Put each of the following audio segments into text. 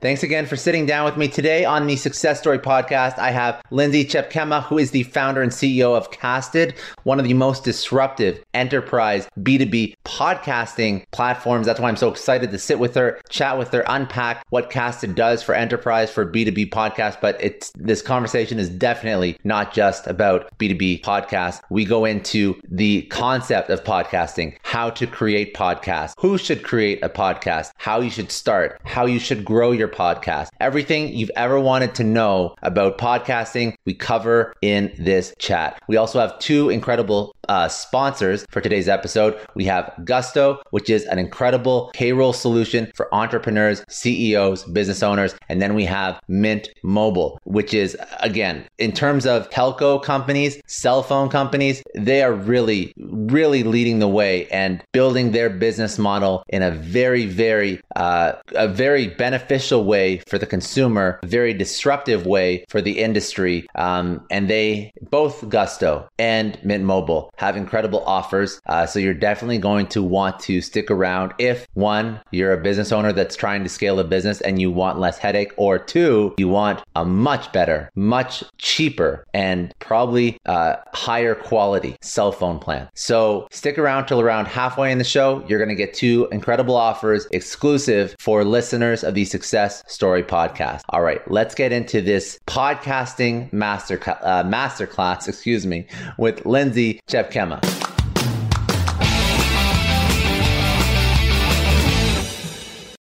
Thanks again for sitting down with me today on the Success Story podcast. I have Lindsay Tjepkema, who is the founder and CEO of Casted, one of the most disruptive enterprise B2B podcasting platforms. That's why I'm so excited to sit with her, chat with her, unpack what Casted does for enterprise for B2B podcast. But it's this conversation is definitely not just about B2B podcasts. We go into the concept of podcasting, how to create podcasts, who should create a podcast, how you should start, how you should grow your podcast. Everything you've ever wanted to know about podcasting, we cover in this chat. We also have two incredible uh, sponsors for today's episode. We have Gusto, which is an incredible payroll solution for entrepreneurs, CEOs, business owners. And then we have Mint Mobile, which is, again, in terms of telco companies, cell phone companies, they are really, really leading the way and building their business model in a very, very, uh, a very beneficial way for the consumer, very disruptive way for the industry. Um, and they, both Gusto and Mint Mobile, have incredible offers. Uh, so you're definitely going to want to stick around if one, you're a business owner that's trying to scale a business and you want less headache, or two, you want a much better, much cheaper, and probably uh, higher quality cell phone plan. So stick around till around halfway in the show. You're going to get two incredible offers exclusive for listeners of the Success Story podcast. All right, let's get into this podcasting master uh, masterclass, excuse me, with Lindsay Tjepkema.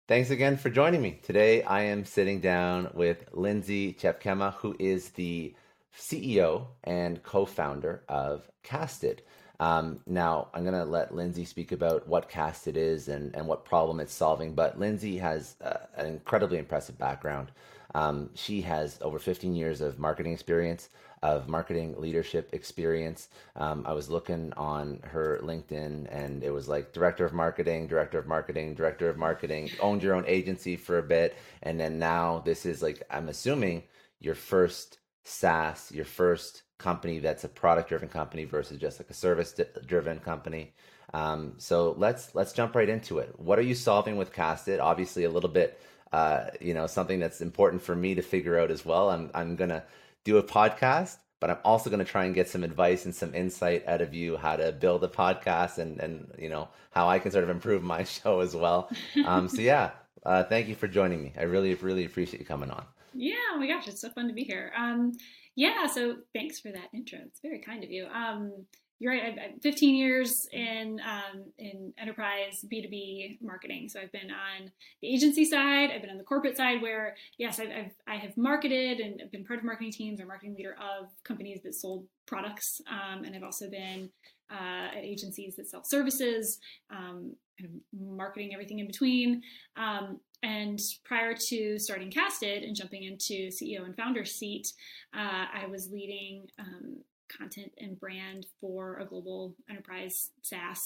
Thanks again for joining me. Today I am sitting down with Lindsay Tjepkema, who is the CEO and co founder of Casted. Um, now, I'm going to let Lindsay speak about what Casted is and, and what problem it's solving, but Lindsay has uh, an incredibly impressive background. Um, she has over 15 years of marketing experience, of marketing leadership experience. Um, I was looking on her LinkedIn and it was like director of marketing, director of marketing, director of marketing, owned your own agency for a bit. And then now this is like, I'm assuming your first SaaS, your first company that's a product driven company versus just like a service driven company. Um, so let's let's jump right into it. What are you solving with Casted? Obviously, a little bit, uh, you know, something that's important for me to figure out as well. I'm I'm gonna do a podcast, but I'm also going to try and get some advice and some insight out of you how to build a podcast and and you know how I can sort of improve my show as well. Um, so yeah, uh, thank you for joining me. I really really appreciate you coming on. Yeah, oh my gosh, it's so fun to be here. Um, yeah, so thanks for that intro. It's very kind of you. Um, you're right. I've, I've 15 years in um, in enterprise B2B marketing. So I've been on the agency side. I've been on the corporate side, where yes, I've, I've I have marketed and been part of marketing teams or marketing leader of companies that sold products, um, and I've also been uh, at agencies that sell services, um, kind of marketing everything in between. Um, and prior to starting Casted and jumping into CEO and founder seat, uh, I was leading um, content and brand for a global enterprise SaaS.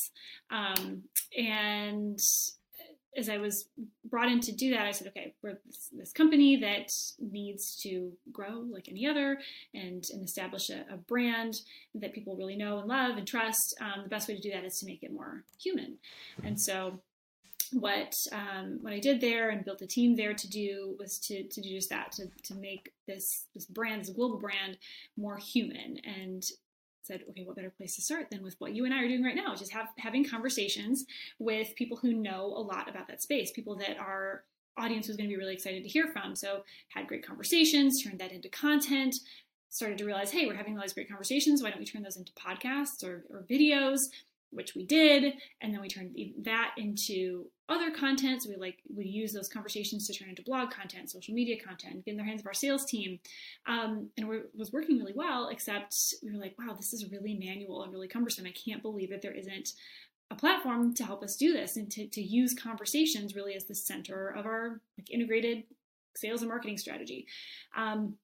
Um, and as I was brought in to do that, I said, okay, we're this, this company that needs to grow like any other and, and establish a, a, brand that people really know and love and trust. Um, the best way to do that is to make it more human. And so what um, what I did there and built a team there to do was to, to do just that to, to make this this brand this global brand more human and said okay what better place to start than with what you and I are doing right now just have having conversations with people who know a lot about that space people that our audience was going to be really excited to hear from. So had great conversations turned that into content started to realize hey we're having all these great conversations why don't we turn those into podcasts or, or videos? Which we did and then we turned that into other content so we like we use those conversations to turn into blog content social media content get in the hands of our sales team. Um, and it was working really well except we were like wow this is really manual and really cumbersome. I can't believe that there isn't a platform to help us do this and to, to use conversations really as the center of our like integrated sales and marketing strategy. Um,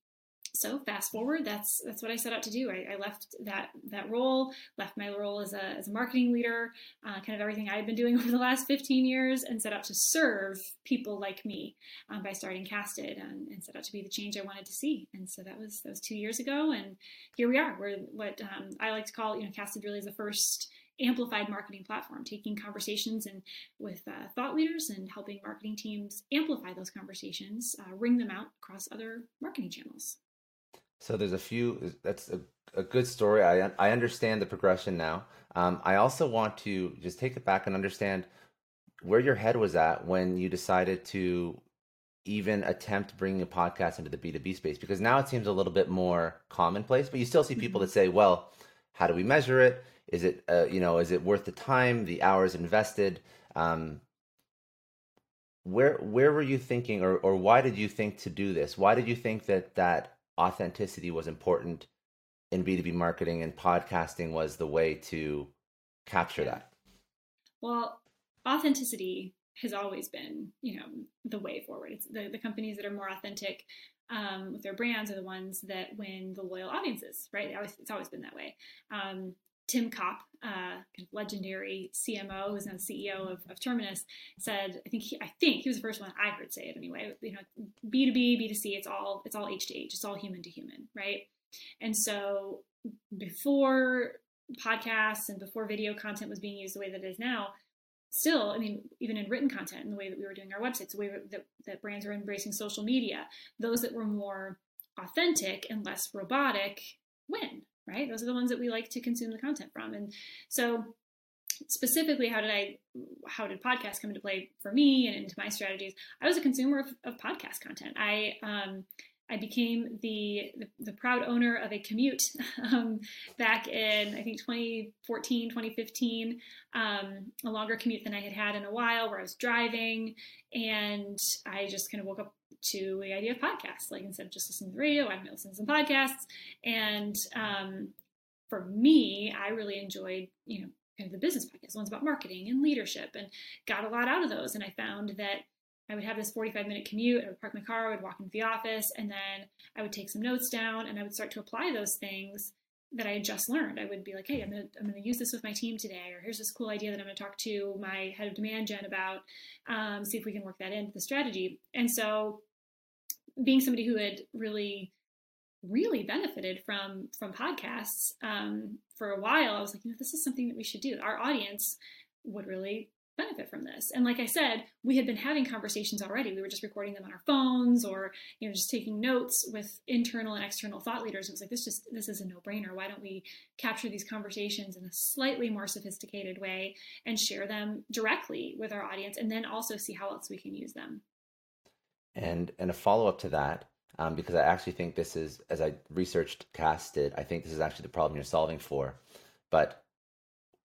so fast forward, that's that's what I set out to do. I, I, left that that role, left my role as a, as a marketing leader, uh, kind of everything I had been doing over the last 15 years, and set out to serve people like me um, by starting Casted, and, and, set out to be the change I wanted to see. And so that was that was two years ago, and here we are. We're what um, I like to call, you know, Casted really is the first amplified marketing platform, taking conversations and with uh, thought leaders and helping marketing teams amplify those conversations, uh, ring them out across other marketing channels. So there's a few. That's a, a good story. I I understand the progression now. Um, I also want to just take it back and understand where your head was at when you decided to even attempt bringing a podcast into the B2B space because now it seems a little bit more commonplace, but you still see people mm-hmm. that say, well, how do we measure it? Is it, uh, you know, is it worth the time, the hours invested? Um, where, where were you thinking or, or why did you think to do this? Why did you think that that authenticity was important in B2B marketing and podcasting was the way to capture that? Well, authenticity has always been, you know, the way forward. It's the, the companies that are more authentic um, with their brands are the ones that win the loyal audiences, right? It's always been that way. Um, Tim Kopp, uh, legendary CMO, who's now CEO of, of Terminus, said, I think he, I think he was the first one I heard say it anyway. You know, B two B, B two C, it's all it's all H to H, it's all human to human, right? And so before podcasts and before video content was being used the way that it is now, still, I mean, even in written content and the way that we were doing our websites, the way that, that brands were embracing social media, those that were more authentic and less robotic win, right? Those are the ones that we like to consume the content from. And so specifically how did i how did podcasts come into play for me and into my strategies i was a consumer of, of podcast content i um, I became the, the, the proud owner of a commute um, back in I think 2014, 2015, um, a longer commute than I had had in a while, where I was driving, and I just kind of woke up to the idea of podcasts. Like instead of just listening to the radio, I'm listening to some podcasts, and um, for me, I really enjoyed you know kind of the business podcasts, ones about marketing and leadership, and got a lot out of those. And I found that I would have this 45 minute commute. I would park my car, I would walk into the office, and then I would take some notes down and I would start to apply those things that I had just learned. I would be like, hey, I'm going to I'm gonna use this with my team today, or here's this cool idea that I'm going to talk to my head of demand gen about, um, see if we can work that into the strategy. And so, being somebody who had really really benefited from from podcasts um, for a while i was like you know this is something that we should do our audience would really benefit from this. And like I said, we had been having conversations already. We were just recording them on our phones or, you know, just taking notes with internal and external thought leaders. It was like, this just, this is a no brainer. Why don't we capture these conversations in a slightly more sophisticated way and share them directly with our audience and then also see how else we can use them. And, and a follow up to that, um, because I actually think this is, as I researched Casted, I think this is actually the problem you're solving for. But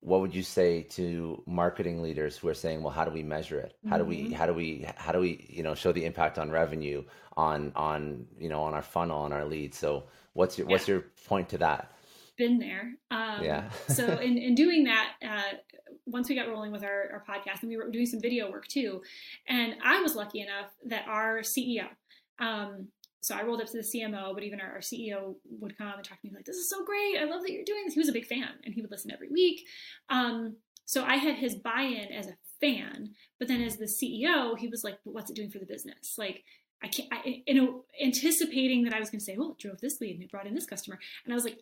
what would you say to marketing leaders who are saying well how do we measure it how do we mm-hmm. how do we how do we you know show the impact on revenue on on you know on our funnel on our leads so what's your yeah. what's your point to that been there um, yeah so in, in doing that uh, once we got rolling with our, our podcast and we were doing some video work too and i was lucky enough that our ceo um, so I rolled up to the CMO, but even our, our, CEO would come and talk to me like, "This is so great! I love that you're doing this." He was a big fan, and he would listen every week. Um, so I had his buy-in as a fan, but then as the CEO, he was like, "But what's it doing for the business?" Like, I can't, I, you know, anticipating that I was going to say, "Well, it drove this lead and it brought in this customer," and I was like,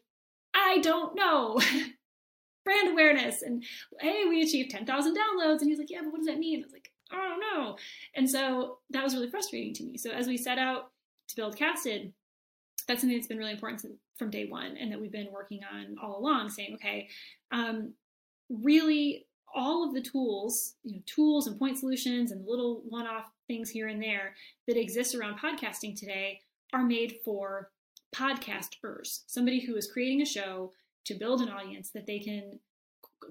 "I don't know." Brand awareness, and hey, we achieved ten thousand downloads, and he's like, "Yeah, but what does that mean?" I was like, "I don't know," and so that was really frustrating to me. So as we set out to build casted that's something that's been really important from day one and that we've been working on all along saying okay um, really all of the tools you know tools and point solutions and little one-off things here and there that exist around podcasting today are made for podcasters somebody who is creating a show to build an audience that they can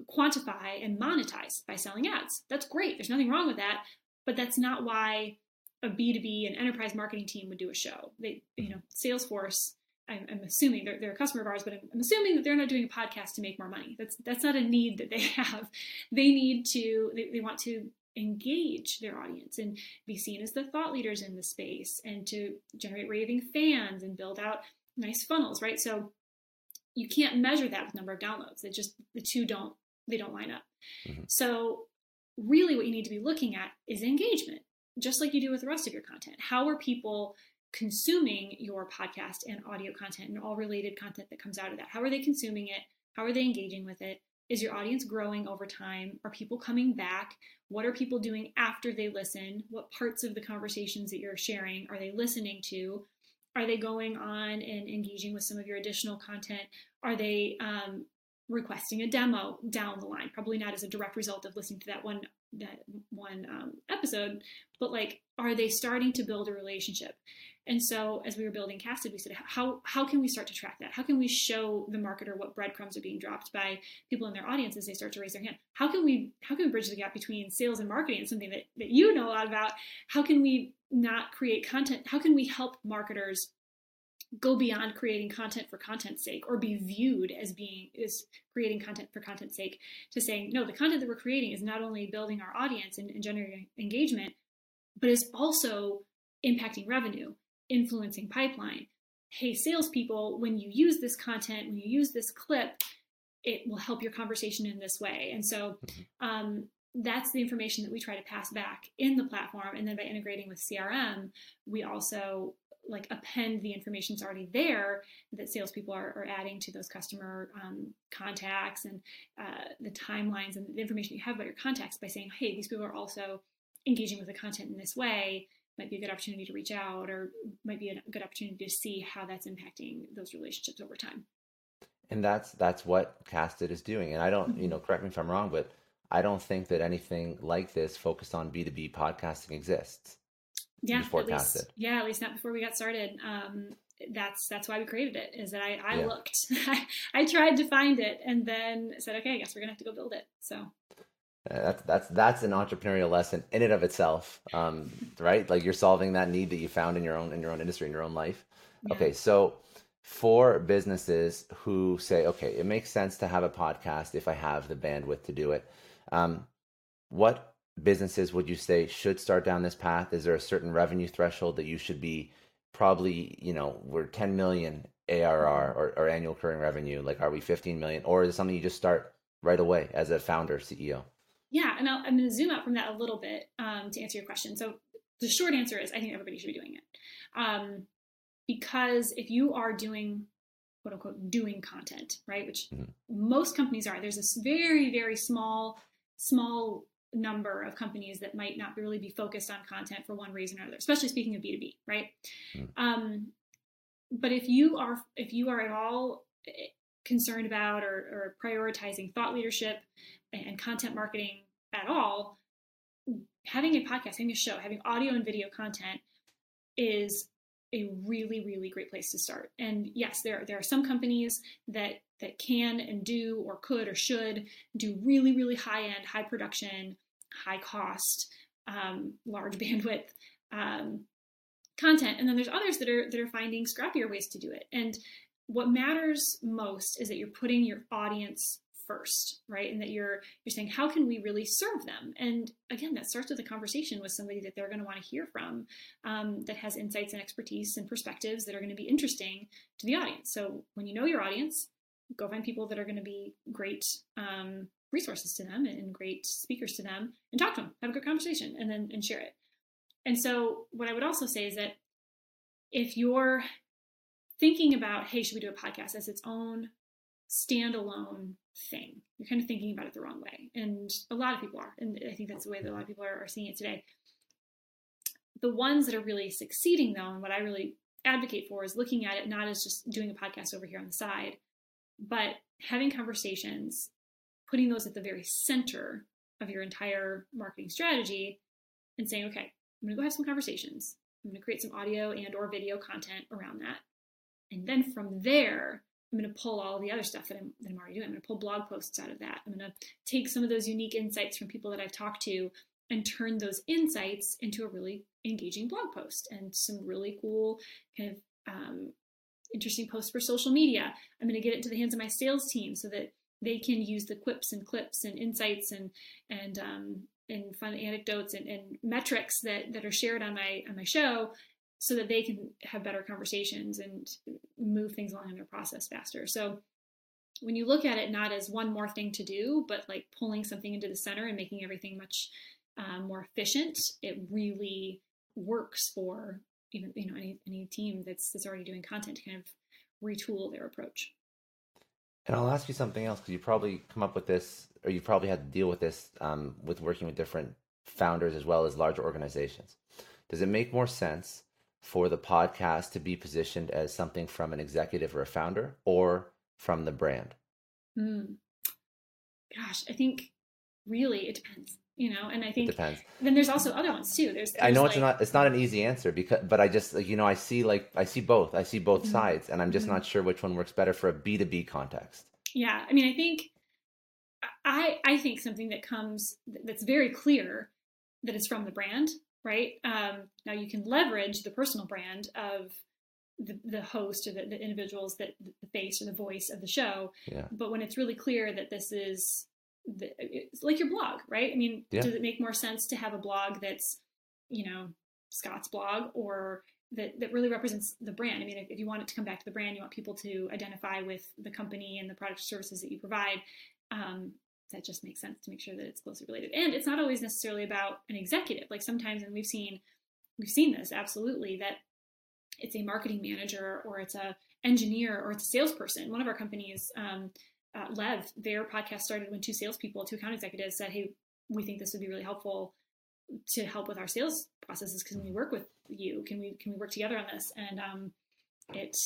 quantify and monetize by selling ads that's great there's nothing wrong with that but that's not why a B2B and enterprise marketing team would do a show. They, you mm-hmm. know, Salesforce, I'm, I'm assuming they're, they're, a customer of ours, but I'm, I'm, assuming that they're not doing a podcast to make more money. That's, that's not a need that they have. They need to, they, they want to engage their audience and be seen as the thought leaders in the space and to generate raving fans and build out nice funnels, right? So you can't measure that with number of downloads. It just, the two don't, they don't line up. Mm-hmm. So really what you need to be looking at is engagement just like you do with the rest of your content. How are people consuming your podcast and audio content and all related content that comes out of that? How are they consuming it? How are they engaging with it? Is your audience growing over time? Are people coming back? What are people doing after they listen? What parts of the conversations that you're sharing are they listening to? Are they going on and engaging with some of your additional content? Are they um, requesting a demo down the line? Probably not as a direct result of listening to that one that one um, episode, but like, are they starting to build a relationship? And so, as we were building Casted, we said, how how can we start to track that? How can we show the marketer what breadcrumbs are being dropped by people in their audience as they start to raise their hand? How can we how can we bridge the gap between sales and marketing? It's something that that you know a lot about. How can we not create content? How can we help marketers go beyond creating content for content's sake or be viewed as being is creating content for content's sake to saying no the content that we're creating is not only building our audience and, and generating engagement but is also impacting revenue influencing pipeline hey salespeople when you use this content when you use this clip it will help your conversation in this way and so mm-hmm. um, that's the information that we try to pass back in the platform and then by integrating with crm we also like append the information that's already there that salespeople are, are adding to those customer um, contacts and uh, the timelines and the information you have about your contacts by saying, hey, these people are also engaging with the content in this way. Might be a good opportunity to reach out, or might be a good opportunity to see how that's impacting those relationships over time. And that's that's what Casted is doing. And I don't, mm-hmm. you know, correct me if I'm wrong, but I don't think that anything like this focused on B2B podcasting exists yeah, before at least, Yeah, at least not before we got started. Um, that's that's why we created it. Is that I, I yeah. looked, I, I tried to find it, and then said, okay, I guess we're gonna have to go build it. So. Uh, that's that's that's an entrepreneurial lesson in and of itself, um, right? Like you're solving that need that you found in your own in your own industry in your own life. Yeah. Okay, so for businesses who say, okay, it makes sense to have a podcast if I have the bandwidth to do it. Um, what businesses would you say should start down this path? Is there a certain revenue threshold that you should be probably, you know, we're 10 million ARR or, or annual recurring revenue? Like, are we 15 million? Or is it something you just start right away as a founder, CEO? Yeah, and i am going to zoom out from that a little bit um, to answer your question. So the short answer is I think everybody should be doing it. Um, because if you are doing quote unquote doing content, right, which mm-hmm. most companies are, there's this very, very small, small number of companies that might not really be focused on content for one reason or another, especially speaking of B2B, right? Mm. Um, but if you are if you are at all eh, concerned about or, or prioritizing thought leadership and content marketing at all, having a podcast, having a show, having audio and video content is a really really great place to start. And yes there there are some companies that that can and do or could or should do really really high end high production high cost um, large bandwidth um, content. And then there's others that are that are finding scrappier ways to do it. And what matters most is that you're putting your audience first right? And that you're you're saying how can we really serve them? And again that starts with a conversation with somebody that they're going to want to hear from um, that has insights and expertise and perspectives that are going to be interesting to the audience. So when you know your audience go find people that are going to be great um, resources to them and great speakers to them and talk to them have a good conversation and then and share it. And so what i would also say is that if you're thinking about hey should we do a podcast as its own standalone thing. You're kind of thinking about it the wrong way. And a lot of people are. And I think that's the way that a lot of people are, are seeing it today. The ones that are really succeeding, though, and what I really advocate for is looking at it not as just doing a podcast over here on the side, but having conversations, putting those at the very center of your entire marketing strategy and saying, okay, I'm going to go have some conversations. I'm going to create some audio and or video content around that. And then from there, I'm going to pull all the other stuff that I'm, that I'm already doing. I'm going to pull blog posts out of that. I'm going to take some of those unique insights from people that I've talked to and turn those insights into a really engaging blog post and some really cool kind of um, interesting posts for social media. I'm going to get it into the hands of my sales team so that they can use the quips and clips and insights and and um, and fun anecdotes and, and metrics that that are shared on my on my show so that they can have better conversations and move things along in their process faster. So when you look at it not as one more thing to do, but like pulling something into the center and making everything much um, more efficient, it really works for even you know any any team that's that's already doing content to kind of retool their approach. And I'll ask you something else because you probably come up with this, or you probably had to deal with this um, with working with different founders as well as larger organizations. Does it make more sense for the podcast to be positioned as something from an executive or a founder, or from the brand? Mm. Gosh, I think really it depends you know and i think it depends then there's also other ones too there's, there's i know like, it's not it's not an easy answer because but i just like you know i see like i see both i see both mm-hmm. sides and i'm just mm-hmm. not sure which one works better for a b2b context yeah i mean i think i i think something that comes that's very clear that is from the brand right um now you can leverage the personal brand of the, the host or the, the individuals that the face or the voice of the show yeah. but when it's really clear that this is the, it's like your blog, right? I mean, yeah. does it make more sense to have a blog that's, you know, Scott's blog or that, that really represents the brand? I mean, if, if you want it to come back to the brand, you want people to identify with the company and the product services that you provide. Um, that just makes sense to make sure that it's closely related. And it's not always necessarily about an executive. Like sometimes, and we've seen, we've seen this absolutely that it's a marketing manager or it's a engineer or it's a salesperson. One of our companies, um, uh, Lev, their podcast started when two salespeople, two account executives said, "Hey, we think this would be really helpful to help with our sales processes. Can we work with you? Can we can we work together on this?" And um, it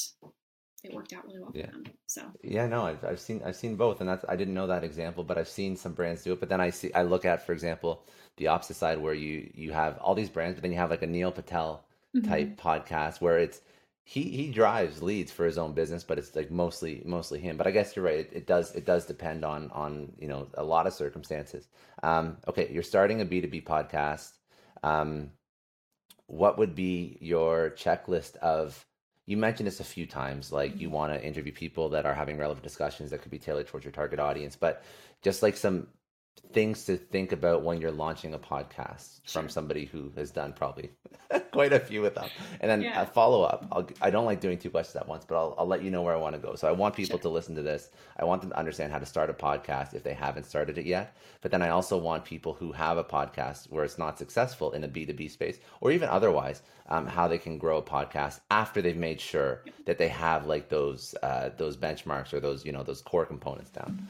it worked out really well yeah. for them. So yeah, no, I've, I've seen I've seen both, and that's I didn't know that example, but I've seen some brands do it. But then I see I look at, for example, the opposite side where you you have all these brands, but then you have like a Neil Patel type mm-hmm. podcast where it's he he drives leads for his own business, but it's like mostly mostly him. But I guess you're right. It, it does it does depend on on you know a lot of circumstances. Um, okay, you're starting a B two B podcast. Um, what would be your checklist of? You mentioned this a few times, like you mm-hmm. want to interview people that are having relevant discussions that could be tailored towards your target audience, but just like some things to think about when you're launching a podcast sure. from somebody who has done probably quite a few of them. And then yeah. a follow up. I'll, I do not like doing two questions at once, but I'll, I'll let you know where I want to go. So I want people sure. to listen to this. I want them to understand how to start a podcast if they haven't started it yet. But then I also want people who have a podcast where it's not successful in a B2B space or even otherwise, um, how they can grow a podcast after they've made sure that they have like those, uh, those benchmarks or those, you know, those core components down.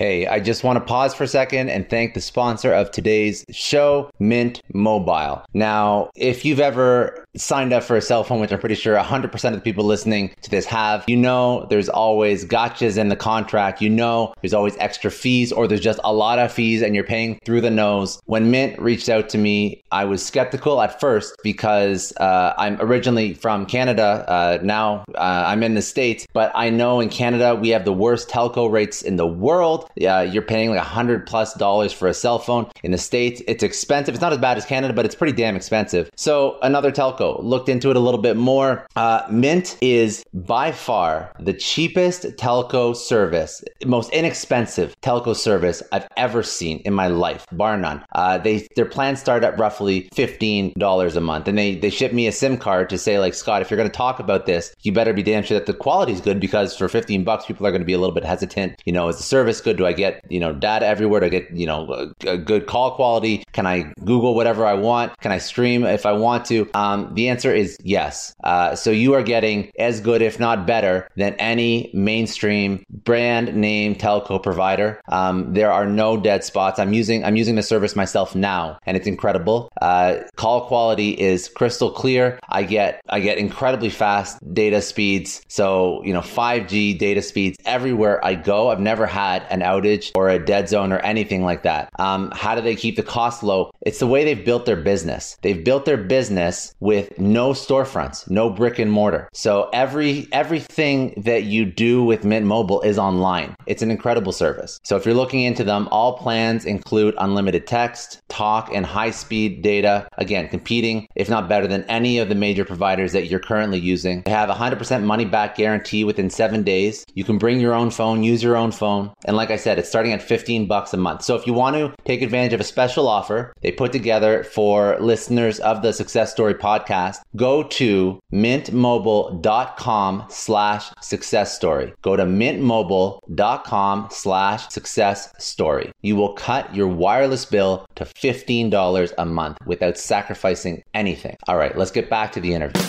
Hey, I just want to pause for a second and thank the sponsor of today's show, Mint Mobile. Now, if you've ever signed up for a cell phone, which I'm pretty sure 100% of the people listening to this have, you know there's always gotchas in the contract. You know there's always extra fees or there's just a lot of fees and you're paying through the nose. When Mint reached out to me, I was skeptical at first because uh, I'm originally from Canada. Uh, now uh, I'm in the States, but I know in Canada we have the worst telco rates in the world. Yeah, you're paying like a hundred plus dollars for a cell phone. In the States, it's expensive. It's not as bad as Canada, but it's pretty damn expensive. So another telco looked into it a little bit more. Uh, Mint is by far the cheapest telco service, most inexpensive telco service I've ever seen in my life, bar none. Uh, they their plans start at roughly fifteen dollars a month, and they they ship me a SIM card to say like Scott, if you're going to talk about this, you better be damn sure that the quality is good because for fifteen bucks, people are going to be a little bit hesitant. You know, is the service good? Do I get, you know, data everywhere? Do I get, you know, a, a good call quality? Can I Google whatever I want? Can I stream if I want to? Um, the answer is yes. Uh, so you are getting as good, if not better, than any mainstream brand name telco provider. Um, there are no dead spots. I'm using I'm using the service myself now, and it's incredible. Uh, call quality is crystal clear. I get I get incredibly fast data speeds. So you know, 5G data speeds everywhere I go. I've never had an outage or a dead zone or anything like that. Um, how do they keep the cost low? It's the way they've built their business. They've built their business with no storefronts, no brick and mortar. So every everything that you do with Mint Mobile is online. It's an incredible service. So if you're looking into them, all plans include unlimited text, talk, and high-speed data. Again, competing, if not better than any of the major providers that you're currently using. They have a 100% money back guarantee within seven days. You can bring your own phone, use your own phone. And like like I said, it's starting at 15 bucks a month. So if you want to take advantage of a special offer they put together for listeners of the Success Story podcast, go to mintmobile.com slash success story. Go to mintmobile.com slash success story. You will cut your wireless bill to $15 a month without sacrificing anything. All right, let's get back to the interview.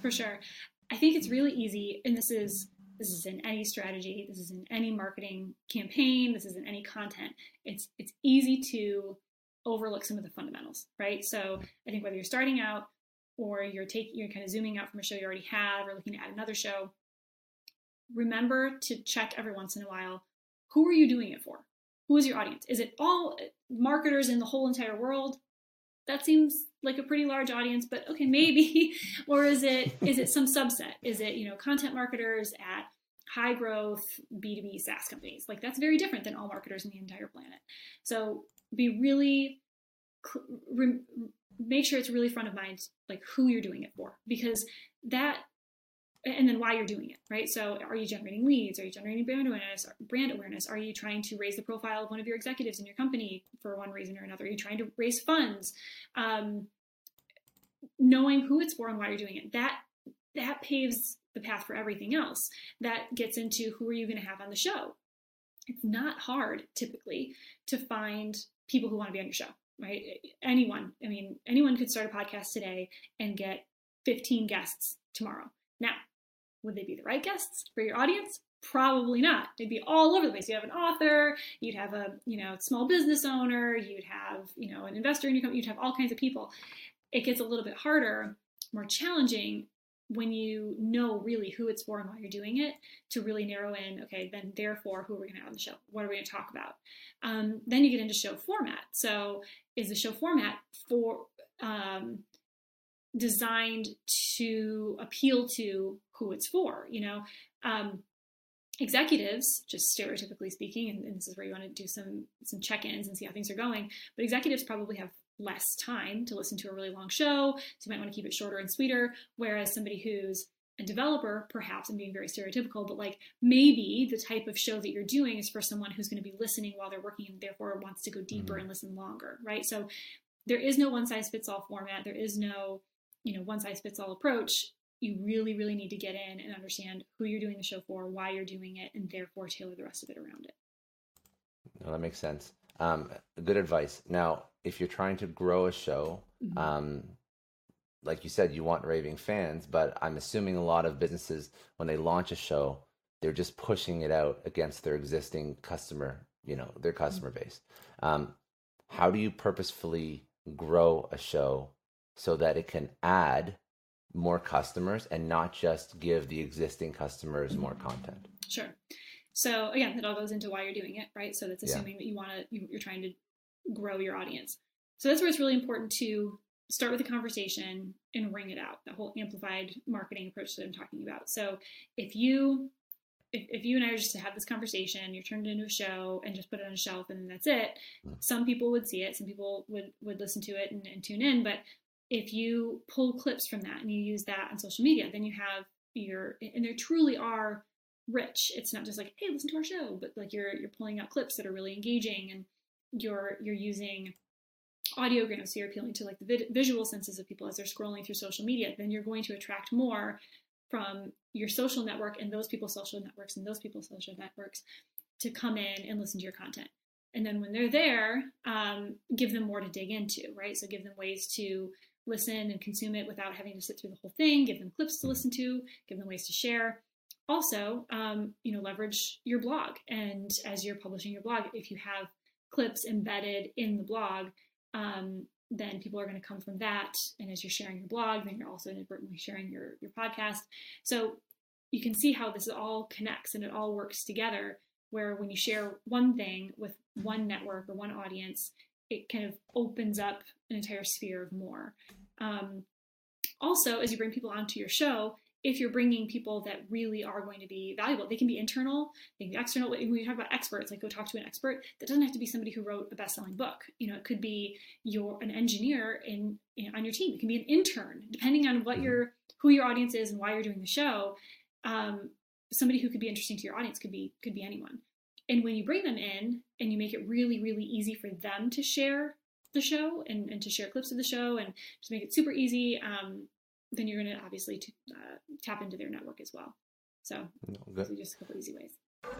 For sure. I think it's really easy, and this is this is in any strategy, this is in any marketing campaign, this is in any content. It's it's easy to overlook some of the fundamentals, right? So I think whether you're starting out or you're taking you're kind of zooming out from a show you already have or looking at another show, remember to check every once in a while who are you doing it for? Who is your audience? Is it all marketers in the whole entire world? That seems like a pretty large audience, but okay, maybe. or is it is it some subset? Is it, you know, content marketers at high growth B2B SaaS companies? Like that's very different than all marketers in the entire planet. So be really make sure it's really front of mind like who you're doing it for because that and then why you're doing it, right? So, are you generating leads? Are you generating brand awareness? Brand awareness? Are you trying to raise the profile of one of your executives in your company for one reason or another? Are you trying to raise funds? Um, knowing who it's for and why you're doing it that that paves the path for everything else. That gets into who are you going to have on the show. It's not hard typically to find people who want to be on your show, right? Anyone. I mean, anyone could start a podcast today and get 15 guests tomorrow. Now, would they be the right guests for your audience? Probably not. They'd be all over the place. You'd have an author, you'd have a, you know, small business owner, you'd have, you know, an investor in your company, you'd have all kinds of people. It gets a little bit harder, more challenging when you know really who it's for and why you're doing it to really narrow in okay then therefore who are we going to have on the show what are we going to talk about um, then you get into show format so is the show format for um, designed to appeal to who it's for. You know, um, executives, just stereotypically speaking, and, and this is where you want to do some some check-ins and see how things are going. But executives probably have less time to listen to a really long show, so you might want to keep it shorter and sweeter. Whereas somebody who's a developer, perhaps I'm being very stereotypical, but like maybe the type of show that you're doing is for someone who's going to be listening while they're working and therefore wants to go deeper mm-hmm. and listen longer, right? So there is no one size fits all format. There is no you know one size fits all approach you really really need to get in and understand who you're doing the show for why you're doing it and therefore tailor the rest of it around it no, that makes sense um, good advice now if you're trying to grow a show mm-hmm. um, like you said you want raving fans but i'm assuming a lot of businesses when they launch a show they're just pushing it out against their existing customer you know their customer mm-hmm. base um, how do you purposefully grow a show so that it can add more customers and not just give the existing customers more content. Sure. So again, that all goes into why you're doing it, right? So that's assuming yeah. that you want to, you're trying to grow your audience. So that's where it's really important to start with a conversation and ring it out. That whole amplified marketing approach that I'm talking about. So if you if, if you and I are just to have this conversation, you're turned into a show and just put it on a shelf and that's it. Mm. Some people would see it, some people would would listen to it and, and tune in, but if you pull clips from that and you use that on social media, then you have your and there truly are rich. It's not just like, hey, listen to our show, but like you're you're pulling out clips that are really engaging and you're you're using audiograms, so you're appealing to like the vid- visual senses of people as they're scrolling through social media, then you're going to attract more from your social network and those people's social networks and those people's social networks to come in and listen to your content. And then when they're there, um, give them more to dig into, right? So give them ways to listen and consume it without having to sit through the whole thing, give them clips to listen to, give them ways to share. Also, um, you know, leverage your blog. And as you're publishing your blog, if you have clips embedded in the blog, um, then people are going to come from that. And as you're sharing your blog, then you're also inadvertently sharing your, your podcast. So you can see how this all connects and it all works together. Where when you share one thing with one network or one audience, it kind of opens up an entire sphere of more. Um, also, as you bring people onto your show, if you're bringing people that really are going to be valuable, they can be internal, they can be external. When we talk about experts, like go talk to an expert, that doesn't have to be somebody who wrote a best-selling book. You know, it could be your an engineer in you know, on your team. It can be an intern, depending on what mm-hmm. your who your audience is and why you're doing the show. Um, somebody who could be interesting to your audience could be could be anyone. And when you bring them in and you make it really, really easy for them to share the show and, and to share clips of the show and just make it super easy, um, then you're going to obviously t- uh, tap into their network as well. So, no, just a couple easy ways.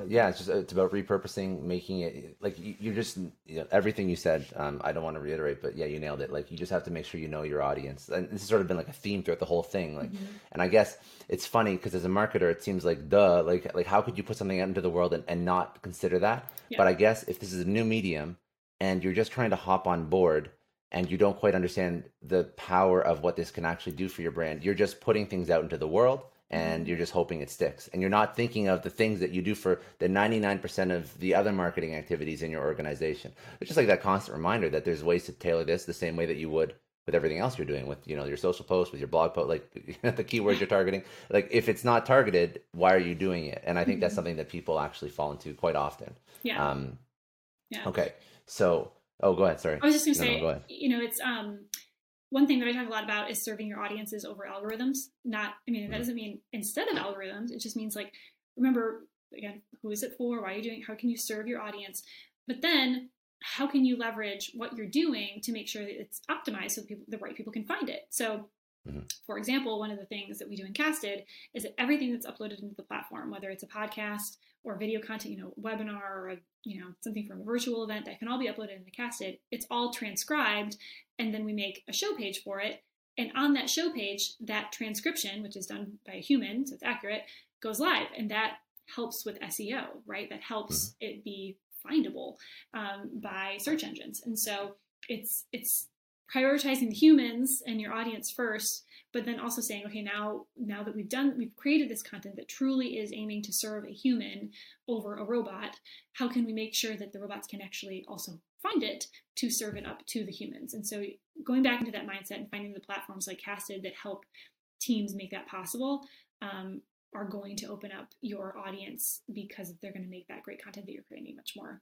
Yeah it's just it's about repurposing making it like you, you're just you know, everything you said um, i don't want to reiterate but yeah you nailed it like you just have to make sure you know your audience and this has sort of been like a theme throughout the whole thing like mm-hmm. and i guess it's funny because as a marketer it seems like duh like like how could you put something out into the world and, and not consider that yeah. but i guess if this is a new medium and you're just trying to hop on board and you don't quite understand the power of what this can actually do for your brand you're just putting things out into the world and you're just hoping it sticks. And you're not thinking of the things that you do for the 99% of the other marketing activities in your organization. It's just like that constant reminder that there's ways to tailor this the same way that you would with everything else you're doing with you know your social posts with your blog post like the keywords you're targeting. Like if it's not targeted why are you doing it? And i think mm-hmm. that's something that people actually fall into quite often. Yeah. Um yeah. okay. So oh go ahead. Sorry. I was just gonna no, say no, you know it's um one thing that I talk a lot about is serving your audiences over algorithms. Not, I mean, that mm-hmm. doesn't mean instead of algorithms. It just means like, remember again, who is it for? Why are you doing? How can you serve your audience? But then, how can you leverage what you're doing to make sure that it's optimized so people, the right people can find it? So, mm-hmm. for example, one of the things that we do in Casted is that everything that's uploaded into the platform, whether it's a podcast or video content, you know, webinar or a, you know something from a virtual event that can all be uploaded into Casted. It's all transcribed, and then we make a show page for it. And on that show page, that transcription, which is done by a human, so it's accurate, goes live, and that helps with SEO, right? That helps mm-hmm. it be findable um, by search engines, and so it's it's prioritizing the humans and your audience first but then also saying okay now now that we've done we've created this content that truly is aiming to serve a human over a robot how can we make sure that the robots can actually also find it to serve it up to the humans? And so going back into that mindset and finding the platforms like casted that help teams make that possible um, are going to open up your audience because they're going to make that great content that you're creating much more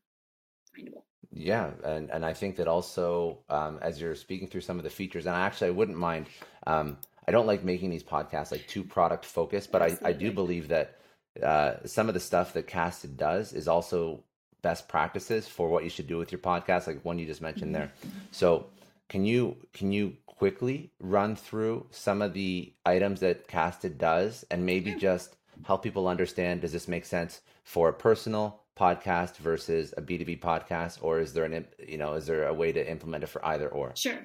findable. Yeah, and and I think that also um, as you're speaking through some of the features, and actually I wouldn't mind. Um, I don't like making these podcasts like too product focused, but I, I do believe that uh, some of the stuff that Casted does is also best practices for what you should do with your podcast, like one you just mentioned mm-hmm. there. So can you can you quickly run through some of the items that Casted does and maybe just help people understand does this make sense for a personal podcast versus a B2B podcast or is there an you know is there a way to implement it for either or? Sure.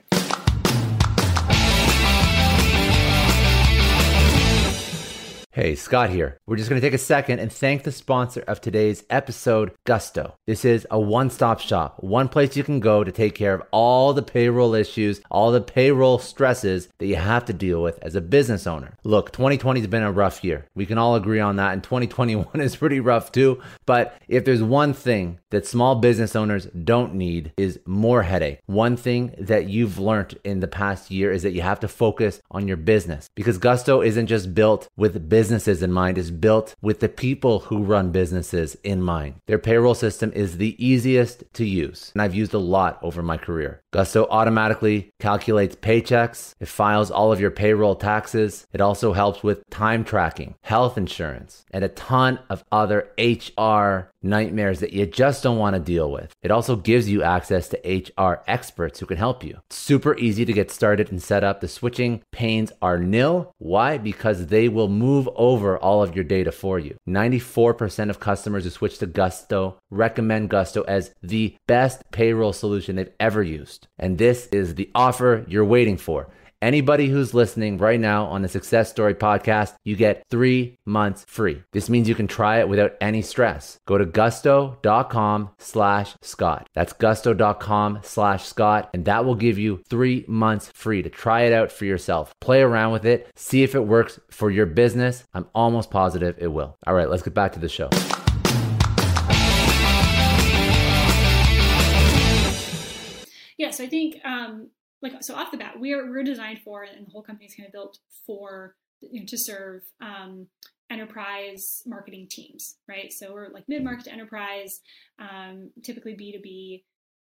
Hey, Scott here. We're just going to take a second and thank the sponsor of today's episode, Gusto. This is a one stop shop, one place you can go to take care of all the payroll issues, all the payroll stresses that you have to deal with as a business owner. Look, 2020 has been a rough year. We can all agree on that, and 2021 is pretty rough too. But if there's one thing that small business owners don't need is more headache. One thing that you've learned in the past year is that you have to focus on your business because Gusto isn't just built with businesses in mind it's built with the people who run businesses in mind. Their payroll system is the easiest to use, and I've used a lot over my career. Gusto automatically calculates paychecks, it files all of your payroll taxes, it also helps with time tracking, health insurance, and a ton of other HR nightmares that you just don't want to deal with. It also gives you access to HR experts who can help you. It's super easy to get started and set up. The switching pains are nil. Why? Because they will move over all of your data for you. 94% of customers who switch to Gusto recommend Gusto as the best payroll solution they've ever used. And this is the offer you're waiting for. Anybody who's listening right now on the Success Story podcast, you get three months free. This means you can try it without any stress. Go to gusto.com slash Scott. That's gusto.com slash Scott, and that will give you three months free to try it out for yourself. Play around with it, see if it works for your business. I'm almost positive it will. All right, let's get back to the show. Yeah, so I think um, like so off the bat we're we're designed for and the whole company is kind of built for you know, to serve um, enterprise marketing teams right? So we're like mid-market enterprise um, typically b2b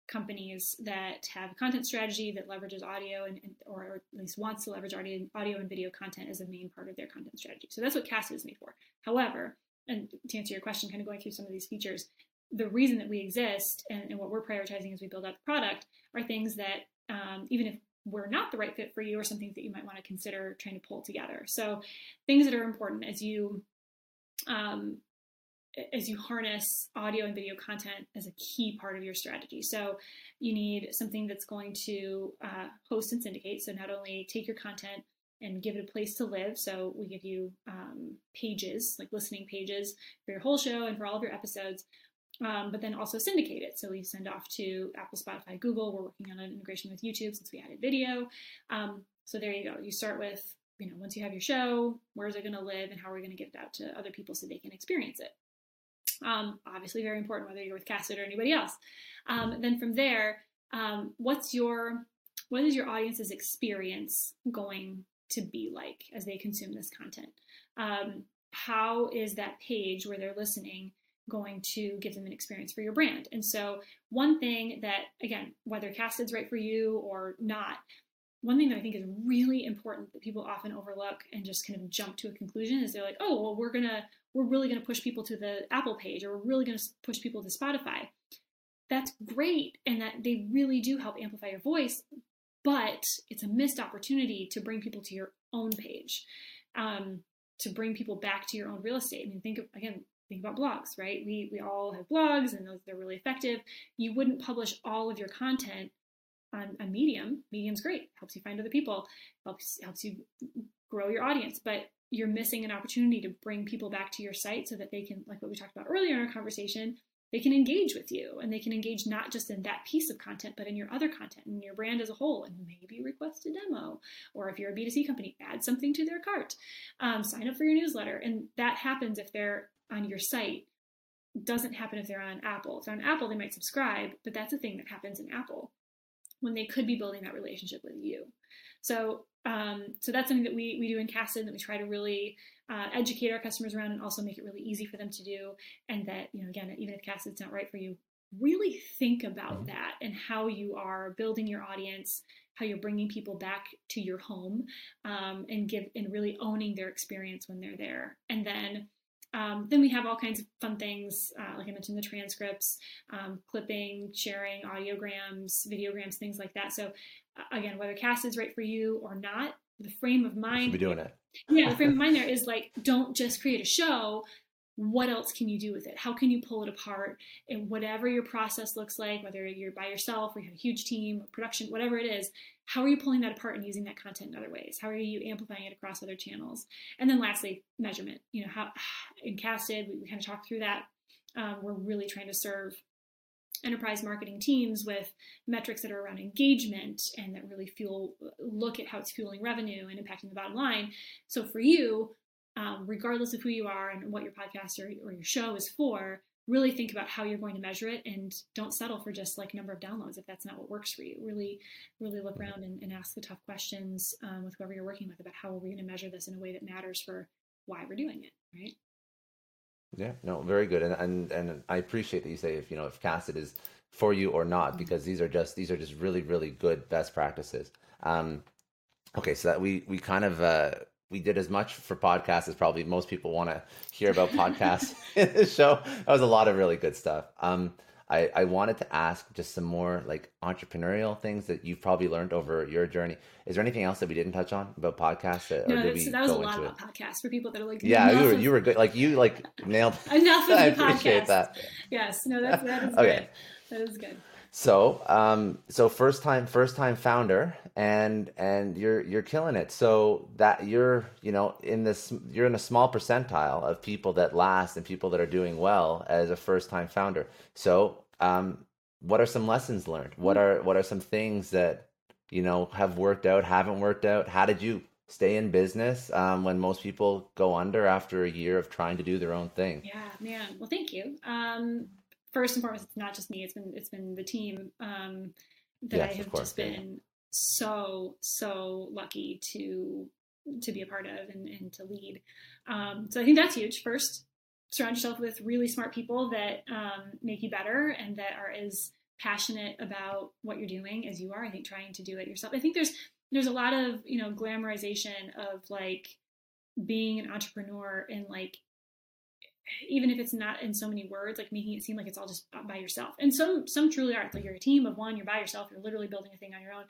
companies that have a content strategy that leverages audio and, or at least wants to leverage audio, audio and video content as a main part of their content strategy. So that's what cast is made for. However and to answer your question kind of going through some of these features the reason that we exist and, and what we're prioritizing as we build out the product are things that um, even if we're not the right fit for you or something that you might want to consider trying to pull together. So things that are important as you um, as you harness audio and video content as a key part of your strategy. So you need something that's going to uh, host and syndicate. So not only take your content and give it a place to live. So we give you um, pages, like listening pages for your whole show and for all of your episodes. Um, but then also syndicate it. So we send off to Apple, Spotify, Google. We're working on an integration with YouTube since we added video. Um, so there you go. You start with, you know, once you have your show, where is it going to live and how are we going to get it out to other people so they can experience it? Um, obviously, very important whether you're with Casted or anybody else. Um, then from there, um, what's your what is your audience's experience going to be like as they consume this content? Um, how is that page where they're listening going to give them an experience for your brand? And so, one thing that again, whether Casted's right for you or not, one thing that I think is really important that people often overlook and just kind of jump to a conclusion is they're like, oh, well, we're gonna we're really going to push people to the Apple page or we're really going to push people to Spotify. That's great and that they really do help amplify your voice, but it's a missed opportunity to bring people to your own page, um, to bring people back to your own real estate. I mean, think of, again, think about blogs, right? We we all have blogs and those they're really effective. You wouldn't publish all of your content on a Medium. Medium's great, helps you find other people, helps helps you grow your audience, but you're missing an opportunity to bring people back to your site so that they can, like what we talked about earlier in our conversation, they can engage with you and they can engage not just in that piece of content, but in your other content and your brand as a whole, and maybe request a demo. Or if you're a B2C company, add something to their cart, um, sign up for your newsletter. And that happens if they're on your site. Doesn't happen if they're on Apple. If they're on Apple, they might subscribe, but that's a thing that happens in Apple when they could be building that relationship with you. So um, so that's something that we, we do in Casted that we try to really uh, educate our customers around and also make it really easy for them to do. And that, you know, again, even if Casted's not right for you, really think about mm-hmm. that and how you are building your audience, how you're bringing people back to your home um, and give and really owning their experience when they're there. And then um, then we have all kinds of fun things, uh, like I mentioned, the transcripts, um, clipping, sharing, audiograms, videograms, things like that. So, uh, again, whether cast is right for you or not, the frame of mind. Should be doing it. Yeah, the frame of mind there is like, don't just create a show, what else can you do with it? How can you pull it apart? And whatever your process looks like, whether you're by yourself or you have a huge team, production, whatever it is, how are you pulling that apart and using that content in other ways? How are you amplifying it across other channels? And then lastly, measurement. You know, how in Casted, we, we kind of talked through that. Um, we're really trying to serve enterprise marketing teams with metrics that are around engagement and that really fuel look at how it's fueling revenue and impacting the bottom line. So for you, um, regardless of who you are and what your podcast or, or your show is for, really think about how you're going to measure it and don't settle for just like number of downloads if that's not what works for you. Really really look around and, and ask the tough questions um, with whoever you're working with about how are we going to measure this in a way that matters for why we're doing it right? Yeah no very good and and, and i appreciate that you say if you know if casted is for you or not mm-hmm. because these are just these are just really really good best practices. Um okay so that we we kind of uh we did as much for podcasts as probably most people want to hear about podcasts in this show. That was a lot of really good stuff. Um, I, I wanted to ask just some more like entrepreneurial things that you've probably learned over your journey. Is there anything else that we didn't touch on about podcasts? That, no, that was a lot about it? podcasts for people that are like, yeah, you were, you were good. Like you like nailed enough of I the appreciate podcast. that. Yes, no, that's that is okay. good. That is good. So, um, so first time, first time founder, and and you're you're killing it. So that you're you know in this you're in a small percentile of people that last and people that are doing well as a first time founder. So, um, what are some lessons learned? What are what are some things that you know have worked out, haven't worked out? How did you stay in business um, when most people go under after a year of trying to do their own thing? Yeah, man. Well, thank you. Um, first and foremost, it's not just me. It's been it's been the team um, that yes, I have just been so so lucky to to be a part of and, and to lead. Um, so I think that's huge. First, surround yourself with really smart people that um, make you better and that are as passionate about what you're doing as you are. I think trying to do it yourself. I think there's there's a lot of you know glamorization of like being an entrepreneur and like even if it's not in so many words, like making it seem like it's all just by yourself. And some some truly are. Like you're a team of one, you're by yourself, you're literally building a thing on your own.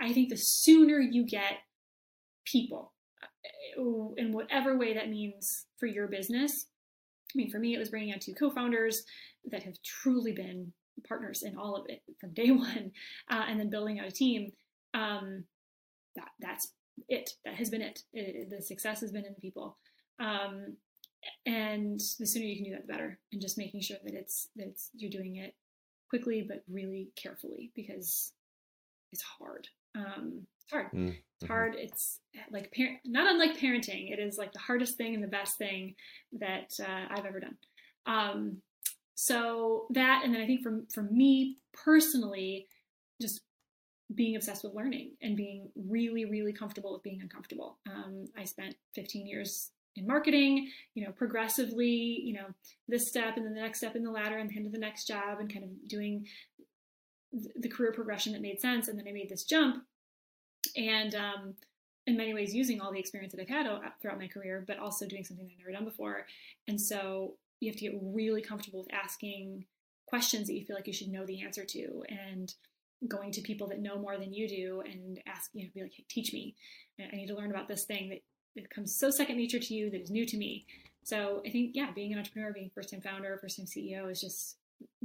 I think the sooner you get people uh, in whatever way that means for your business, I mean, for me, it was bringing on two co-founders that have truly been partners in all of it from day one, uh, and then building out a team. Um, that that's it. That has been it. it. The success has been in people. Um, and the sooner you can do that, the better. And just making sure that it's that it's, you're doing it quickly but really carefully because it's hard. Um, it's hard. Mm-hmm. It's hard. It's like parent, not unlike parenting. It is like the hardest thing and the best thing that uh, I've ever done. Um, so that, and then I think for for me personally, just being obsessed with learning and being really, really comfortable with being uncomfortable. Um, I spent 15 years in marketing, you know, progressively, you know, this step and then the next step in the ladder and into the next job and kind of doing the career progression that made sense. And then I made this jump and um, in many ways using all the experience that I've had throughout my career, but also doing something I've never done before. And so you have to get really comfortable with asking questions that you feel like you should know the answer to and going to people that know more than you do and ask, you know, be like, hey, teach me. I need to learn about this thing that it becomes so second nature to you that is new to me. So I think, yeah, being an entrepreneur, being first time founder, first time CEO is just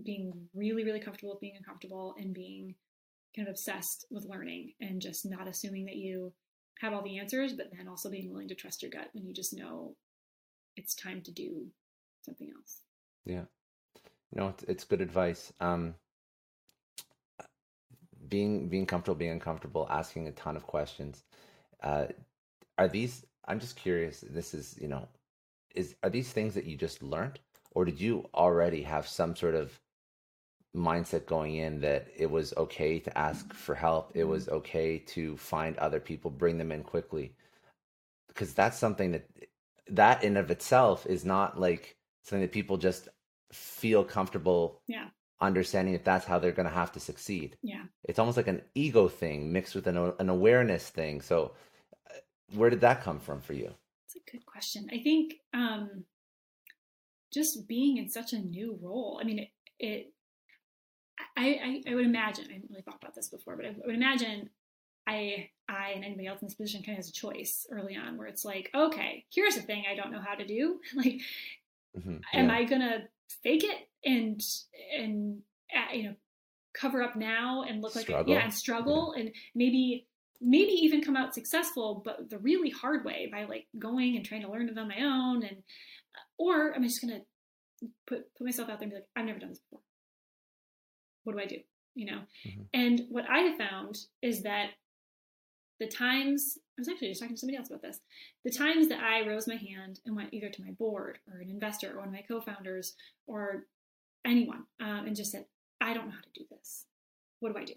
being really, really comfortable with being uncomfortable and being kind of obsessed with learning and just not assuming that you have all the answers, but then also being willing to trust your gut when you just know it's time to do something else. Yeah. No, it's, it's good advice. Um, being being comfortable, being uncomfortable, asking a ton of questions. Uh, are these? I'm just curious. This is you know, is are these things that you just learned, or did you already have some sort of mindset going in that it was okay to ask for help? It was okay to find other people, bring them in quickly, because that's something that that in of itself is not like something that people just feel comfortable yeah understanding that that's how they're going to have to succeed. Yeah. It's almost like an ego thing mixed with an, an awareness thing. So, uh, where did that come from for you? It's a good question. I think um, just being in such a new role. I mean, it, it I, I, I would imagine, I haven't really thought about this before, but I would imagine I, I and anybody else in this position kind of has a choice early on where it's like, okay, here's the thing I don't know how to do. like, mm-hmm. yeah. am I going to fake it and and uh, you know cover up now and look struggle. like a, yeah and struggle yeah. and maybe maybe even come out successful but the really hard way by like going and trying to learn it on my own and or i'm just gonna put put myself out there and be like i've never done this before what do i do you know mm-hmm. and what i have found is that the times I was actually just talking to somebody else about this. The times that I rose my hand and went either to my board or an investor or one of my co-founders or anyone um, and just said, I don't know how to do this. What do I do?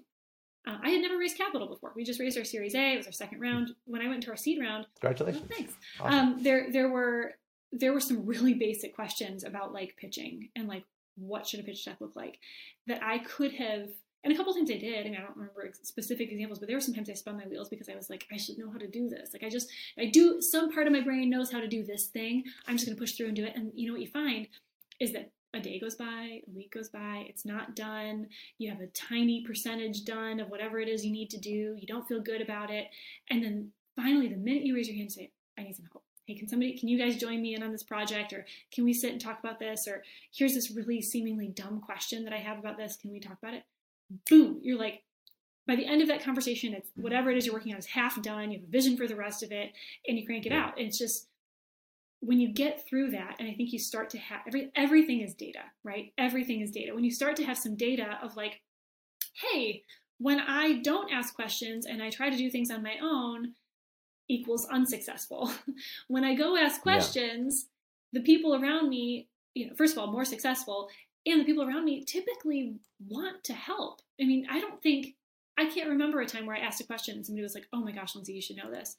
Uh, I had never raised capital before. We just raised our Series A. It was our second round. When I went into our seed round, congratulations! Oh, thanks. Awesome. Um, there, there were there were some really basic questions about like pitching and like what should a pitch deck look like that I could have and a couple times I did. I mean, I don't remember specific examples, but there were sometimes I spun my wheels because I was like, I should know how to do this. Like, I just, I do, some part of my brain knows how to do this thing. I'm just going to push through and do it. And you know what you find is that a day goes by, a week goes by, it's not done. You have a tiny percentage done of whatever it is you need to do. You don't feel good about it. And then finally, the minute you raise your hand and say, I need some help. Hey, can somebody, can you guys join me in on this project? Or can we sit and talk about this? Or here's this really seemingly dumb question that I have about this. Can we talk about it? boom, you're like, by the end of that conversation, it's whatever it is you're working on is half done. You have a vision for the rest of it, and you crank it out. And it's just when you get through that, and I think you start to have every everything is data, right? Everything is data. When you start to have some data of like, hey, when I don't ask questions and I try to do things on my own, equals unsuccessful. when I go ask questions, yeah. the people around me, you know, first of all, more successful, and the people around me typically want to help. I mean, I don't think I can't remember a time where I asked a question and somebody was like, "Oh my gosh, Lindsay, you should know this."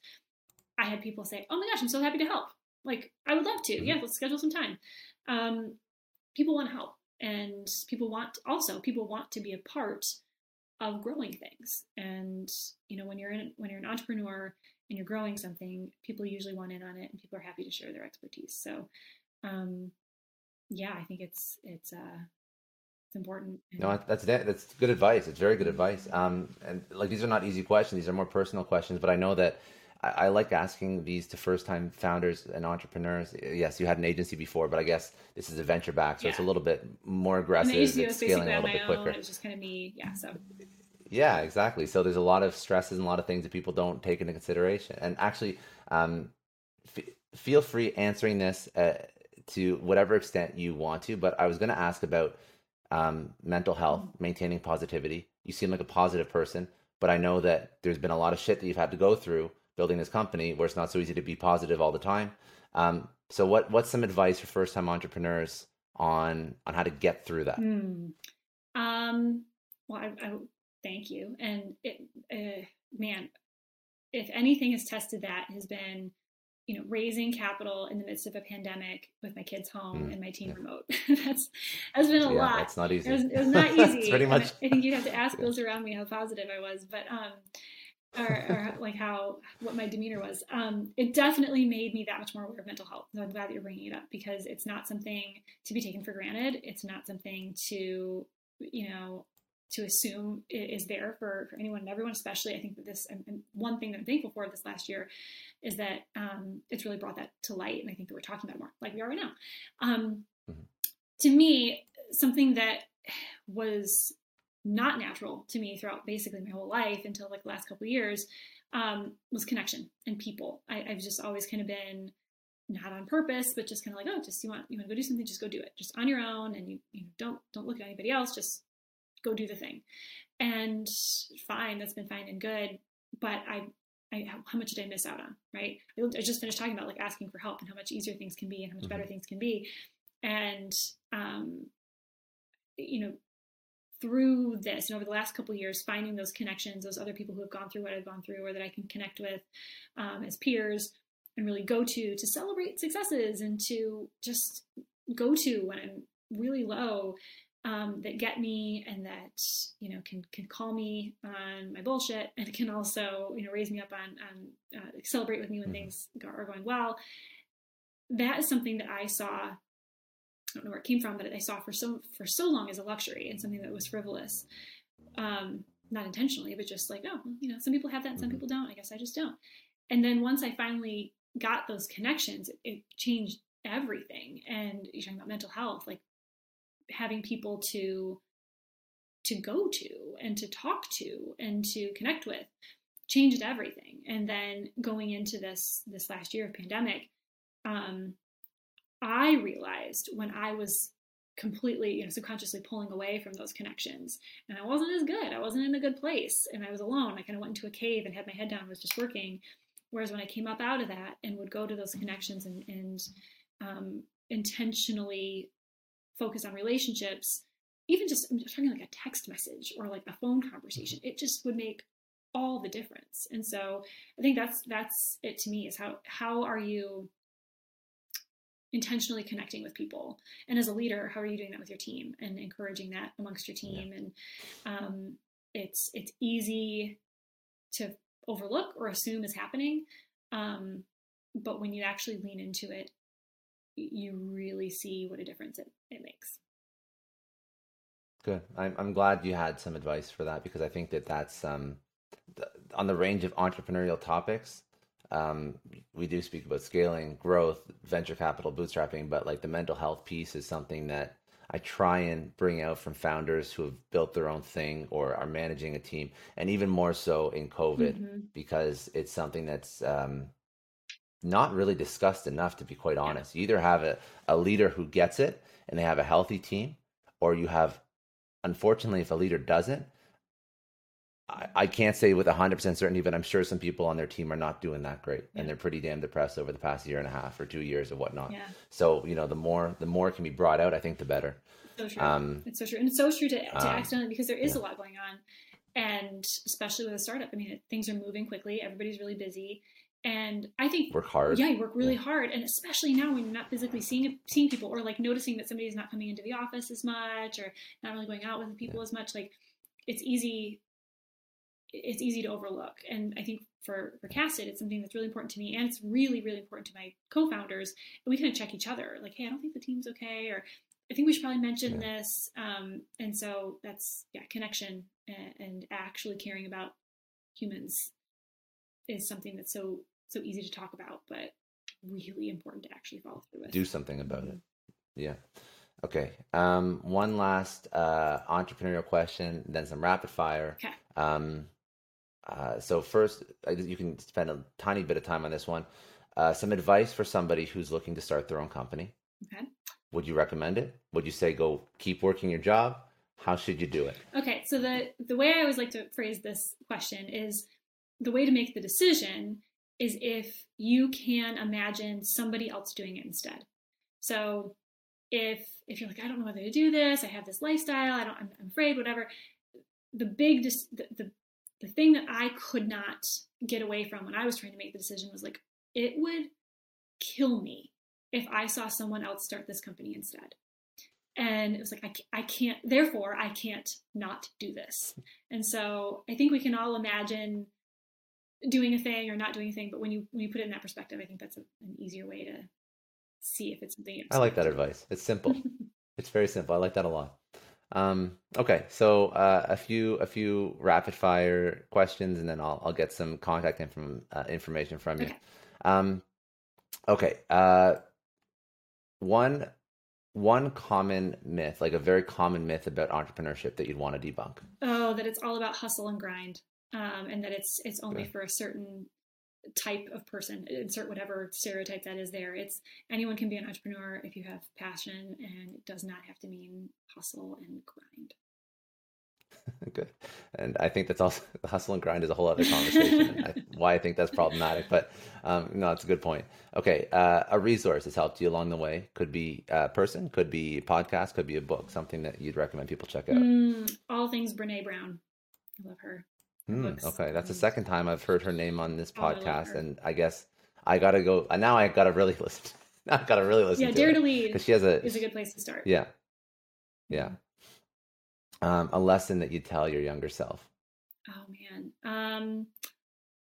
I had people say, "Oh my gosh, I'm so happy to help." Like, I would love to. Mm-hmm. Yeah, let's schedule some time. Um, people want help, and people want also people want to be a part of growing things. And you know, when you're in when you're an entrepreneur and you're growing something, people usually want in on it, and people are happy to share their expertise. So, um, yeah, I think it's it's uh it's important. No, that's that's good advice. It's very good advice. Um, and like these are not easy questions; these are more personal questions. But I know that I, I like asking these to first time founders and entrepreneurs. Yes, you had an agency before, but I guess this is a venture back, so yeah. it's a little bit more aggressive. And it's scaling a little bit quicker. Own. It was just kind of me, yeah. So. Yeah, exactly. So there's a lot of stresses and a lot of things that people don't take into consideration. And actually, um, f- feel free answering this uh, to whatever extent you want to. But I was going to ask about um, mental health, mm-hmm. maintaining positivity. You seem like a positive person, but I know that there's been a lot of shit that you've had to go through building this company where it's not so easy to be positive all the time. Um, so what what's some advice for first time entrepreneurs on on how to get through that? Mm. Um, well, I, I, thank you. And it, uh, man, if anything has tested that has been, you know, raising capital in the midst of a pandemic with my kids home mm, and my team yeah. remote. that's has been a yeah, lot. It's not easy. It was, it was not easy. it's pretty much. I, I, think you'd have to ask those around me how positive I was, but um, or, or, like how what my demeanor was. Um, it definitely made me that much more aware of mental health. So I'm glad that you're bringing it up because it's not something to be taken for granted. It's not something to you know to assume is there for, for anyone and everyone. Especially, I think that this and, one thing that I'm thankful for this last year is that um, it's really brought that to light, and I think that we're talking about more like we are right now. Um, mm-hmm. To me, something that was not natural to me throughout basically my whole life until like the last couple years um, was connection and people. I, have just always kind of been not on purpose, but just kind of like, oh, just you want you want to go do something, just go do it, just on your own, and you you know, don't don't look at anybody else, just go do the thing. And fine, that's been fine and good, but I. I, how much did I miss out on? Right. I just finished talking about like asking for help and how much easier things can be and how much mm-hmm. better things can be. And um, you know, through this and over the last couple years finding those connections those other people who have gone through what i've gone through or that i can connect with um, as peers and really go to to celebrate successes and to just go to when i'm really low um, that get me and that you know can can call me on my bullshit and can also you know raise me up on, on uh, celebrate with me when mm-hmm. things are going well that is something that i saw I don't know where it came from, but I saw for so for so long as a luxury and something that was frivolous. Um, not intentionally, but just like, oh, you know, some people have that and some mm-hmm. people don't. I guess I just don't. And then once I finally got those connections, it, it changed everything. And you're talking about mental health, like having people to to go to and to talk to and to connect with changed everything. And then going into this this last year of pandemic, um, I realized when I was completely, you know, subconsciously pulling away from those connections. And I wasn't as good. I wasn't in a good place. And I was alone. I kind of went into a cave and had my head down, was just working. Whereas when I came up out of that and would go to those connections and, and um, intentionally focus on relationships, even just I'm talking like a text message or like a phone conversation, it just would make all the difference. And so I think that's that's it to me is how how are you intentionally connecting with people and as a leader how are you doing that with your team and encouraging that amongst your team yeah. and um, it's it's easy to overlook or assume is happening um, but when you actually lean into it you really see what a difference it, it makes good I'm, I'm glad you had some advice for that because i think that that's um, on the range of entrepreneurial topics um, we do speak about scaling, growth, venture capital, bootstrapping, but like the mental health piece is something that I try and bring out from founders who have built their own thing or are managing a team, and even more so in COVID mm-hmm. because it's something that's um, not really discussed enough. To be quite honest, you either have a, a leader who gets it and they have a healthy team, or you have, unfortunately, if a leader doesn't, I, I can't say with 100% certainty, but I'm sure some people on their team are not doing that great yeah. and they're pretty damn depressed over the past year and a half or two years or whatnot. Yeah. So, you know, the more, the more can be brought out, I think the better. So true. Um, it's so true. And it's so true to, to um, accidentally, because there is yeah. a lot going on and especially with a startup, I mean, things are moving quickly. Everybody's really busy. And I think work hard. Yeah, you work really yeah. hard, and especially now when you're not physically seeing seeing people, or like noticing that somebody's not coming into the office as much, or not really going out with people yeah. as much. Like, it's easy it's easy to overlook. And I think for for Casted, it's something that's really important to me, and it's really really important to my co-founders. And we kind of check each other, like, hey, I don't think the team's okay, or I think we should probably mention yeah. this. Um, and so that's yeah, connection and, and actually caring about humans is something that's so so easy to talk about, but really important to actually follow through with. Do something about mm-hmm. it. Yeah. Okay. Um, one last uh, entrepreneurial question, then some rapid fire. Okay. Um, uh, so first, you can spend a tiny bit of time on this one. Uh, some advice for somebody who's looking to start their own company. Okay. Would you recommend it? Would you say go keep working your job? How should you do it? Okay, so the the way I always like to phrase this question is the way to make the decision is if you can imagine somebody else doing it instead. So if if you're like I don't know whether to do this, I have this lifestyle, I don't I'm, I'm afraid whatever, the big the, the the thing that I could not get away from when I was trying to make the decision was like it would kill me if I saw someone else start this company instead. And it was like, I, I can't, therefore, I can't not do this. And so I think we can all imagine doing a thing or not doing a thing, but when you when you put it in that perspective, I think that's a, an easier way to see if it's something. I like that advice. It's simple. it's very simple. I like that a lot. Um, okay, so uh, a few a few rapid fire questions, and then I'll I'll get some contact info, uh, information from you. Okay. Um, okay. Uh, one one common myth, like a very common myth about entrepreneurship that you'd want to debunk? Oh, that it's all about hustle and grind, um, and that it's it's only okay. for a certain type of person. Insert whatever stereotype that is there. It's anyone can be an entrepreneur if you have passion, and it does not have to mean hustle and grind. Good. And I think that's also the hustle and grind is a whole other conversation. I, why I think that's problematic, but um, no, it's a good point. Okay, uh, a resource has helped you along the way. Could be a person, could be a podcast, could be a book. Something that you'd recommend people check out. Mm, all things Brene Brown. I love her. Mm, okay, that's the second time I've heard her name on this podcast, oh, I and I guess I gotta go. Now I gotta really listen. I gotta really listen. Yeah, to Dare to Lead because she has a is a good place to start. Yeah, yeah um, a lesson that you tell your younger self? Oh man. Um,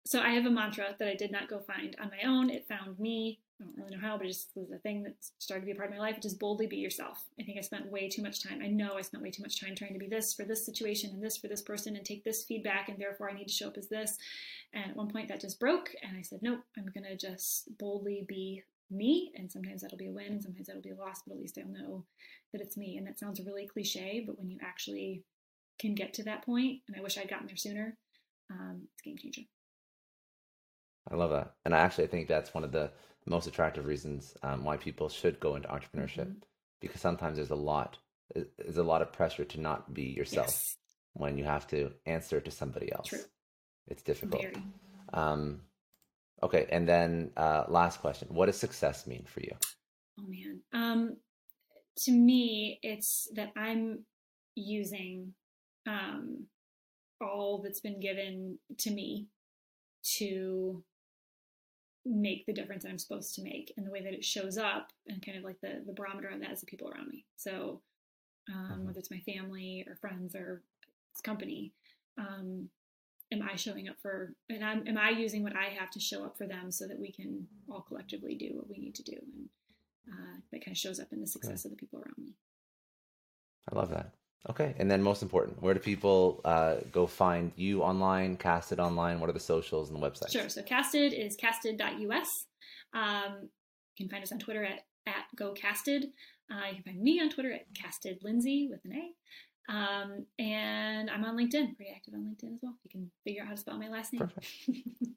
so I have a mantra that I did not go find on my own. It found me. I don't really know how, but it just was a thing that started to be a part of my life. Just boldly be yourself. I think I spent way too much time. I know I spent way too much time trying to be this for this situation and this for this person and take this feedback, and therefore I need to show up as this. And at one point that just broke, and I said, nope, I'm gonna just boldly be me. And sometimes that'll be a win, sometimes that'll be a loss, but at least I'll know that it's me. And that sounds really cliche, but when you actually can get to that point, and I wish I'd gotten there sooner, um, it's game changer. I love that. And I actually think that's one of the most attractive reasons um, why people should go into entrepreneurship mm-hmm. because sometimes there's a lot there's a lot of pressure to not be yourself yes. when you have to answer to somebody else. True. It's difficult. Um, Okay, and then uh, last question: What does success mean for you? Oh man, um, to me, it's that I'm using um, all that's been given to me to make the difference that I'm supposed to make, and the way that it shows up, and kind of like the the barometer of that is the people around me. So, um, mm-hmm. whether it's my family or friends or company, um, am I showing up for, and I'm, am I using what I have to show up for them so that we can all collectively do what we need to do? And uh, that kind of shows up in the success okay. of the people around me. I love that. Okay. And then most important, where do people uh, go find you online, Casted online? What are the socials and the website? Sure. So Casted is casted.us. Um, you can find us on Twitter at, at GoCasted. Uh, you can find me on Twitter at Casted Lindsay with an A. Um, and I'm on LinkedIn, pretty active on LinkedIn as well. You can figure out how to spell my last name.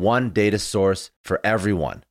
one data source for everyone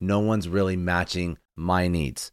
No one's really matching my needs.